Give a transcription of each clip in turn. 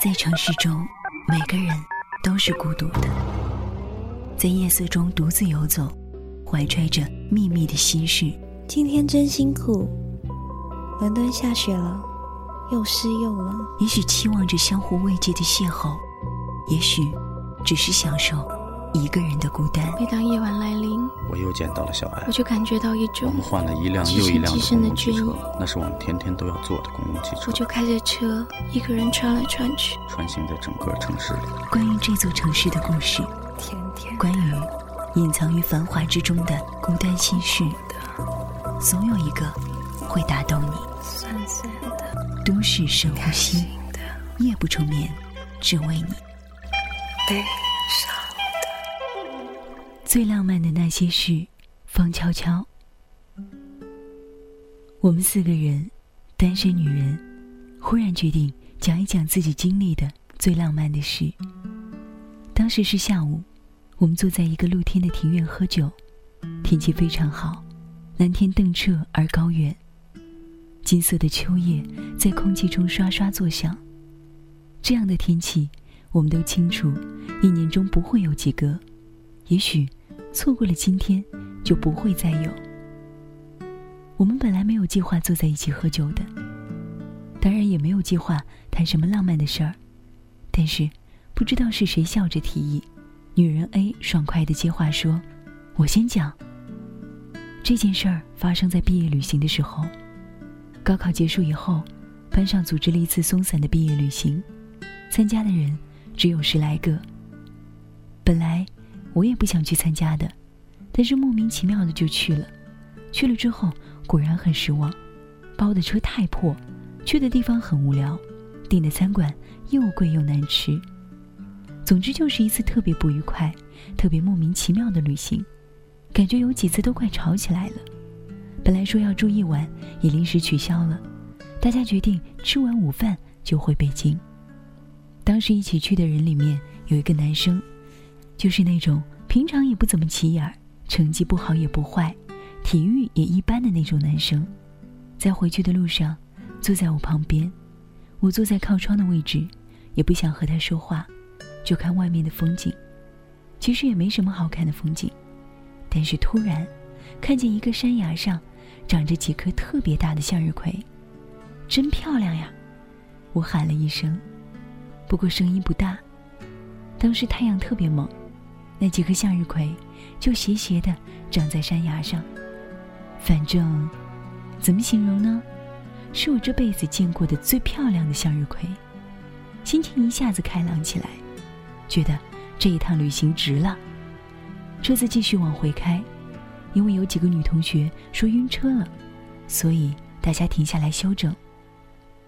在城市中，每个人都是孤独的，在夜色中独自游走，怀揣着秘密的心事。今天真辛苦，伦敦下雪了，又湿又冷。也许期望着相互慰藉的邂逅，也许只是享受一个人的孤单。每当夜晚来临，我又见到了小艾我。就感觉到一种我们换了一辆又一辆的公共汽车，那是我们天天都要坐的公共汽车我，就开着车，一个人穿来穿去。穿行在整个城市里。关于这座城市的故事，天天关于隐藏于繁华之中的孤单心事，总有一个会打动你。酸酸的，都市深呼吸，的，夜不成眠，只为你。悲伤。最浪漫的那些事，方悄悄。我们四个人，单身女人，忽然决定讲一讲自己经历的最浪漫的事。当时是下午，我们坐在一个露天的庭院喝酒，天气非常好，蓝天澄澈而高远，金色的秋叶在空气中刷刷作响。这样的天气，我们都清楚，一年中不会有几个，也许错过了今天，就不会再有。我们本来没有计划坐在一起喝酒的，当然也没有计划谈什么浪漫的事儿，但是不知道是谁笑着提议，女人 A 爽快的接话说：“我先讲。”这件事儿发生在毕业旅行的时候，高考结束以后，班上组织了一次松散的毕业旅行，参加的人只有十来个。本来我也不想去参加的，但是莫名其妙的就去了。去了之后，果然很失望，包的车太破，去的地方很无聊，订的餐馆又贵又难吃。总之就是一次特别不愉快、特别莫名其妙的旅行，感觉有几次都快吵起来了。本来说要住一晚，也临时取消了，大家决定吃完午饭就回北京。当时一起去的人里面有一个男生，就是那种平常也不怎么起眼儿，成绩不好也不坏，体育也一般的那种男生。在回去的路上，坐在我旁边，我坐在靠窗的位置，也不想和他说话，就看外面的风景。其实也没什么好看的风景，但是突然看见一个山崖上长着几颗特别大的向日葵，真漂亮呀！我喊了一声，不过声音不大。当时太阳特别猛，那几颗向日葵就斜斜的长在山崖上。反正，怎么形容呢？是我这辈子见过的最漂亮的向日葵。心情一下子开朗起来，觉得这一趟旅行值了。车子继续往回开，因为有几个女同学说晕车了，所以大家停下来休整。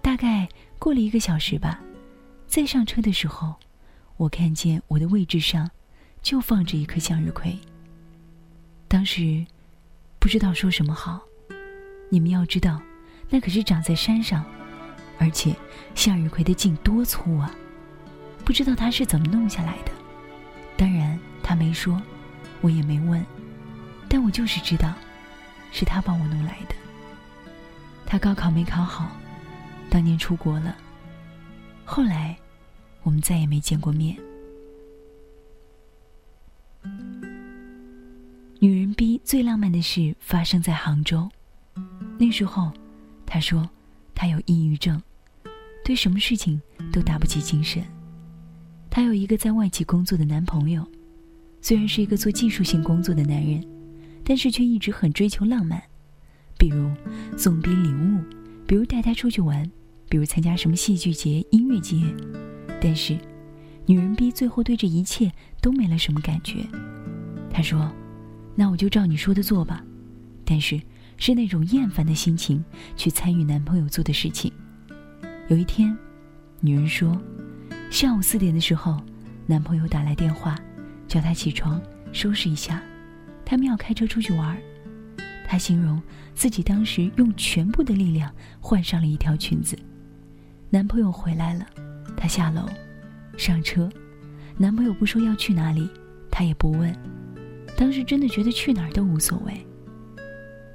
大概过了一个小时吧，再上车的时候，我看见我的位置上就放着一颗向日葵。当时不知道说什么好，你们要知道，那可是长在山上，而且向日葵的茎多粗啊！不知道他是怎么弄下来的。当然他没说，我也没问，但我就是知道，是他帮我弄来的。他高考没考好，当年出国了。后来，我们再也没见过面。女人逼最浪漫的事发生在杭州，那时候，她说她有抑郁症，对什么事情都打不起精神。她有一个在外企工作的男朋友，虽然是一个做技术性工作的男人，但是却一直很追求浪漫，比如送笔礼物，比如带她出去玩，比如参加什么戏剧节、音乐节。但是，女人逼最后对这一切都没了什么感觉。她说。那我就照你说的做吧，但是是那种厌烦的心情去参与男朋友做的事情。有一天，女人说，下午四点的时候，男朋友打来电话，叫她起床收拾一下，他们要开车出去玩。她形容自己当时用全部的力量换上了一条裙子。男朋友回来了，她下楼，上车，男朋友不说要去哪里，她也不问。当时真的觉得去哪儿都无所谓。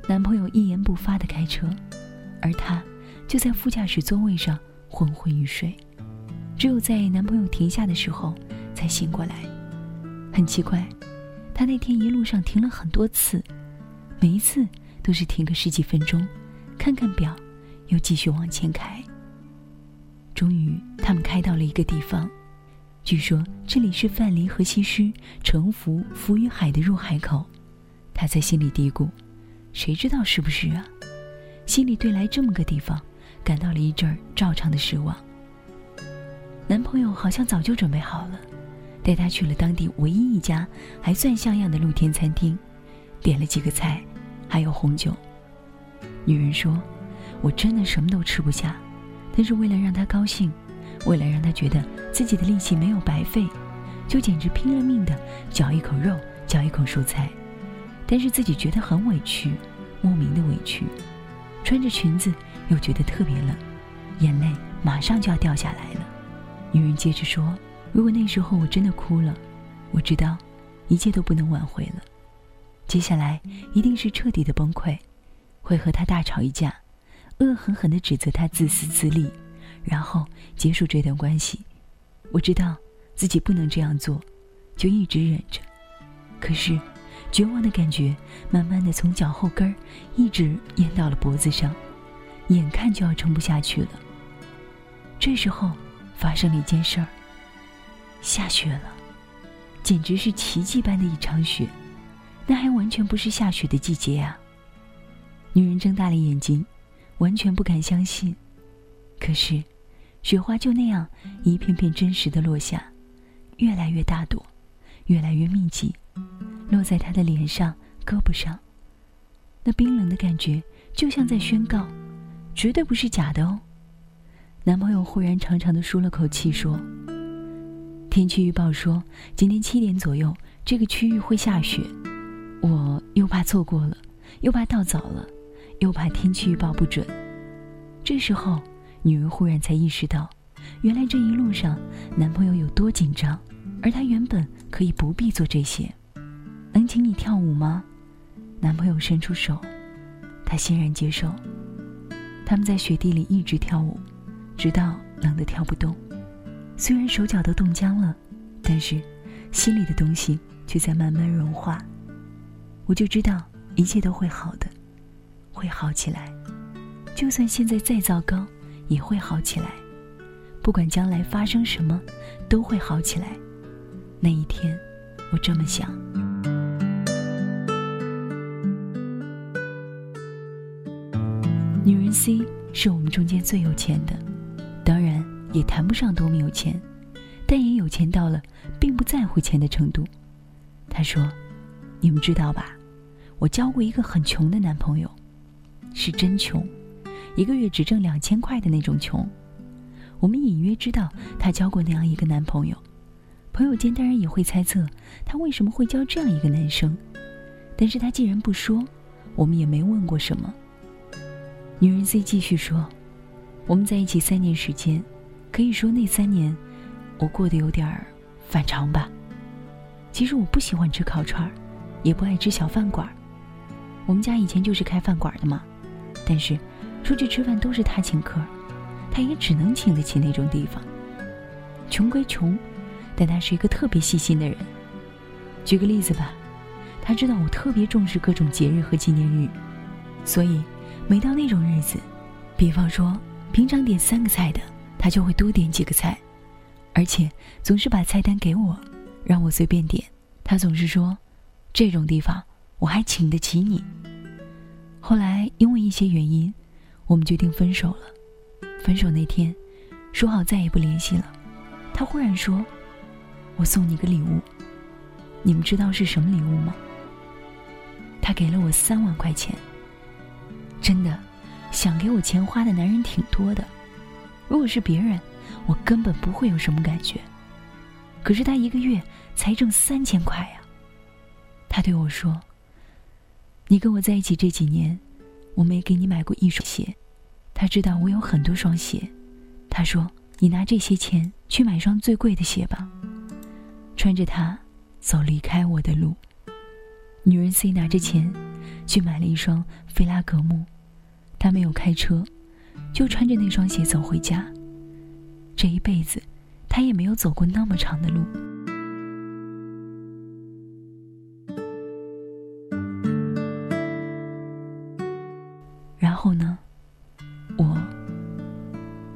男朋友一言不发的开车，而她就在副驾驶座位上昏昏欲睡。只有在男朋友停下的时候才醒过来。很奇怪，她那天一路上停了很多次，每一次都是停个十几分钟，看看表，又继续往前开。终于，他们开到了一个地方，据说这里是范蠡和西施乘浮浮于海的入海口。他在心里嘀咕：“谁知道是不是啊？”心里对来这么个地方感到了一阵儿照常的失望。男朋友好像早就准备好了，带她去了当地唯一一家还算像样的露天餐厅，点了几个菜，还有红酒。女人说：“我真的什么都吃不下。”但是为了让他高兴，为了让他觉得自己的力气没有白费，就简直拼了命的嚼一口肉，嚼一口蔬菜。但是自己觉得很委屈，莫名的委屈。穿着裙子又觉得特别冷，眼泪马上就要掉下来了。女人接着说：“如果那时候我真的哭了，我知道一切都不能挽回了。接下来一定是彻底的崩溃，会和他大吵一架。”恶狠狠地指责他自私自利，然后结束这段关系。我知道自己不能这样做，就一直忍着。可是，绝望的感觉慢慢的从脚后跟儿一直淹到了脖子上，眼看就要撑不下去了。这时候，发生了一件事儿。下雪了，简直是奇迹般的一场雪，那还完全不是下雪的季节啊！女人睁大了眼睛。完全不敢相信，可是，雪花就那样一片片真实的落下，越来越大朵，越来越密集，落在他的脸上、胳膊上。那冰冷的感觉就像在宣告，绝对不是假的哦。男朋友忽然长长的舒了口气说：“天气预报说今天七点左右这个区域会下雪，我又怕错过了，又怕到早了。”又怕天气预报不准，这时候，女人忽然才意识到，原来这一路上男朋友有多紧张，而她原本可以不必做这些。能请你跳舞吗？男朋友伸出手，她欣然接受。他们在雪地里一直跳舞，直到冷得跳不动。虽然手脚都冻僵了，但是心里的东西却在慢慢融化。我就知道一切都会好的。会好起来，就算现在再糟糕，也会好起来。不管将来发生什么，都会好起来。那一天，我这么想。女人 C 是我们中间最有钱的，当然也谈不上多么有钱，但也有钱到了并不在乎钱的程度。她说：“你们知道吧？我交过一个很穷的男朋友。”是真穷，一个月只挣两千块的那种穷。我们隐约知道她交过那样一个男朋友，朋友间当然也会猜测她为什么会交这样一个男生。但是她既然不说，我们也没问过什么。女人 C 继续说：“我们在一起三年时间，可以说那三年，我过得有点儿反常吧。其实我不喜欢吃烤串儿，也不爱吃小饭馆儿。我们家以前就是开饭馆的嘛。”但是，出去吃饭都是他请客，他也只能请得起那种地方。穷归穷，但他是一个特别细心的人。举个例子吧，他知道我特别重视各种节日和纪念日，所以每到那种日子，比方说平常点三个菜的，他就会多点几个菜，而且总是把菜单给我，让我随便点。他总是说：“这种地方我还请得起你。”后来因为一些原因，我们决定分手了。分手那天，说好再也不联系了。他忽然说：“我送你个礼物。”你们知道是什么礼物吗？他给了我三万块钱。真的，想给我钱花的男人挺多的。如果是别人，我根本不会有什么感觉。可是他一个月才挣三千块呀。他对我说。你跟我在一起这几年，我没给你买过一双鞋。他知道我有很多双鞋，他说：“你拿这些钱去买双最贵的鞋吧。”穿着它走离开我的路。女人 C 拿着钱去买了一双菲拉格慕，她没有开车，就穿着那双鞋走回家。这一辈子他也没有走过那么长的路。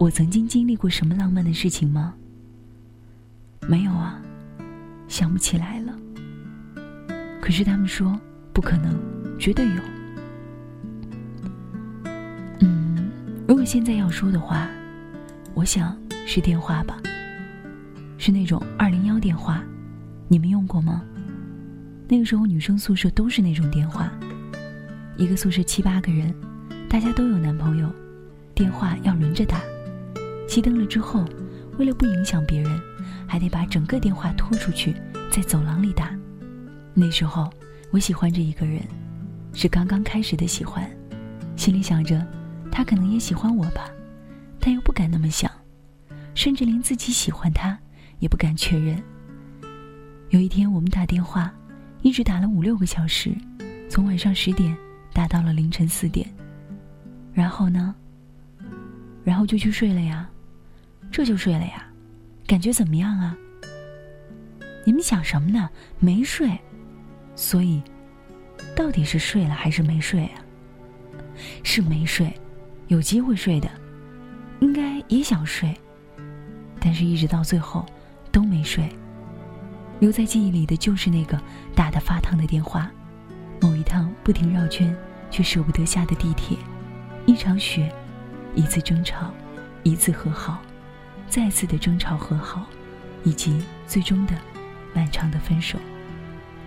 我曾经经历过什么浪漫的事情吗？没有啊，想不起来了。可是他们说不可能，绝对有。嗯，如果现在要说的话，我想是电话吧，是那种二零幺电话，你们用过吗？那个时候女生宿舍都是那种电话，一个宿舍七八个人。大家都有男朋友，电话要轮着打。熄灯了之后，为了不影响别人，还得把整个电话拖出去，在走廊里打。那时候我喜欢着一个人，是刚刚开始的喜欢，心里想着他可能也喜欢我吧，但又不敢那么想，甚至连自己喜欢他也不敢确认。有一天我们打电话，一直打了五六个小时，从晚上十点打到了凌晨四点。然后呢？然后就去睡了呀，这就睡了呀，感觉怎么样啊？你们想什么呢？没睡，所以到底是睡了还是没睡啊？是没睡，有机会睡的，应该也想睡，但是一直到最后都没睡。留在记忆里的就是那个打得发烫的电话，某一趟不停绕圈却舍不得下的地铁。一场雪，一次争吵，一次和好，再次的争吵和好，以及最终的漫长的分手。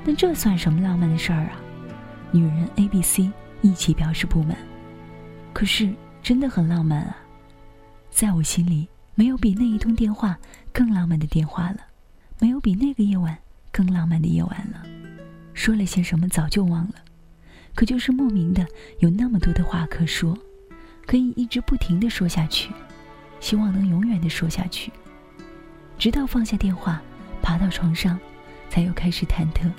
但这算什么浪漫的事儿啊？女人 A、B、C 一起表示不满，可是真的很浪漫啊！在我心里，没有比那一通电话更浪漫的电话了，没有比那个夜晚更浪漫的夜晚了。说了些什么早就忘了，可就是莫名的有那么多的话可说。可以一直不停的说下去，希望能永远的说下去，直到放下电话，爬到床上，才又开始忐忑。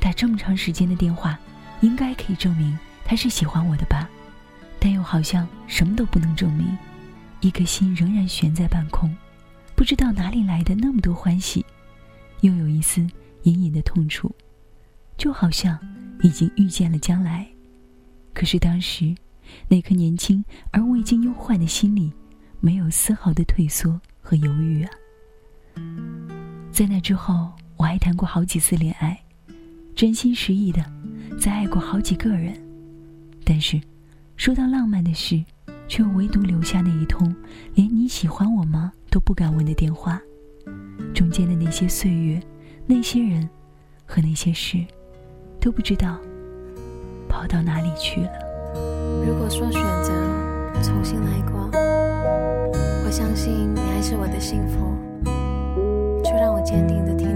打这么长时间的电话，应该可以证明他是喜欢我的吧？但又好像什么都不能证明，一颗心仍然悬在半空，不知道哪里来的那么多欢喜，又有一丝隐隐的痛楚，就好像已经预见了将来，可是当时。那颗年轻而未经忧患的心里，没有丝毫的退缩和犹豫啊。在那之后，我还谈过好几次恋爱，真心实意的，再爱过好几个人。但是，说到浪漫的事，却唯独留下那一通连“你喜欢我吗”都不敢问的电话。中间的那些岁月，那些人，和那些事，都不知道跑到哪里去了。如果说选择重新来过，相信你还是我的幸福。就让我坚定的听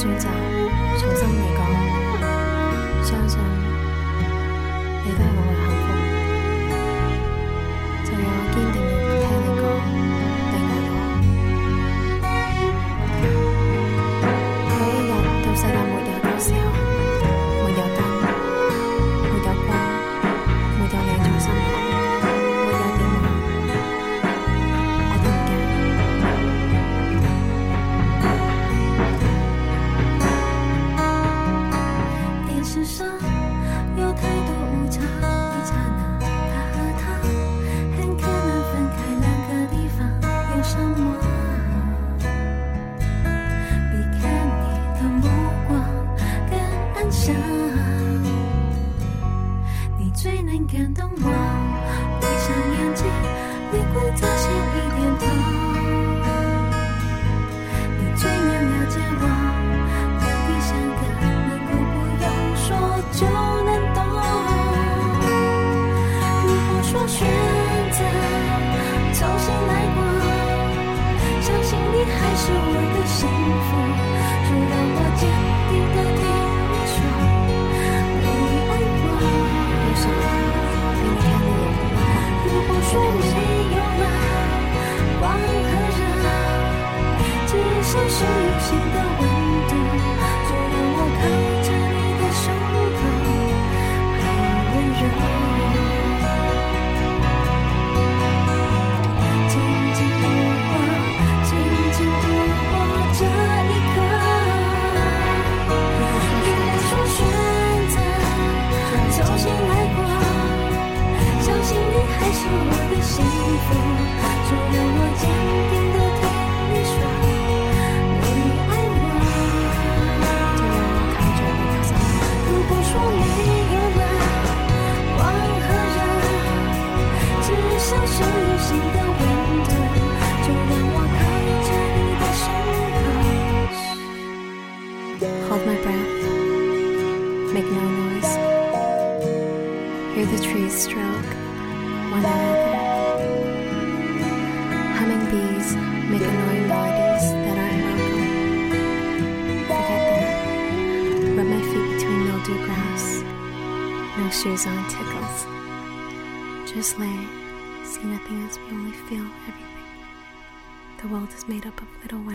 选择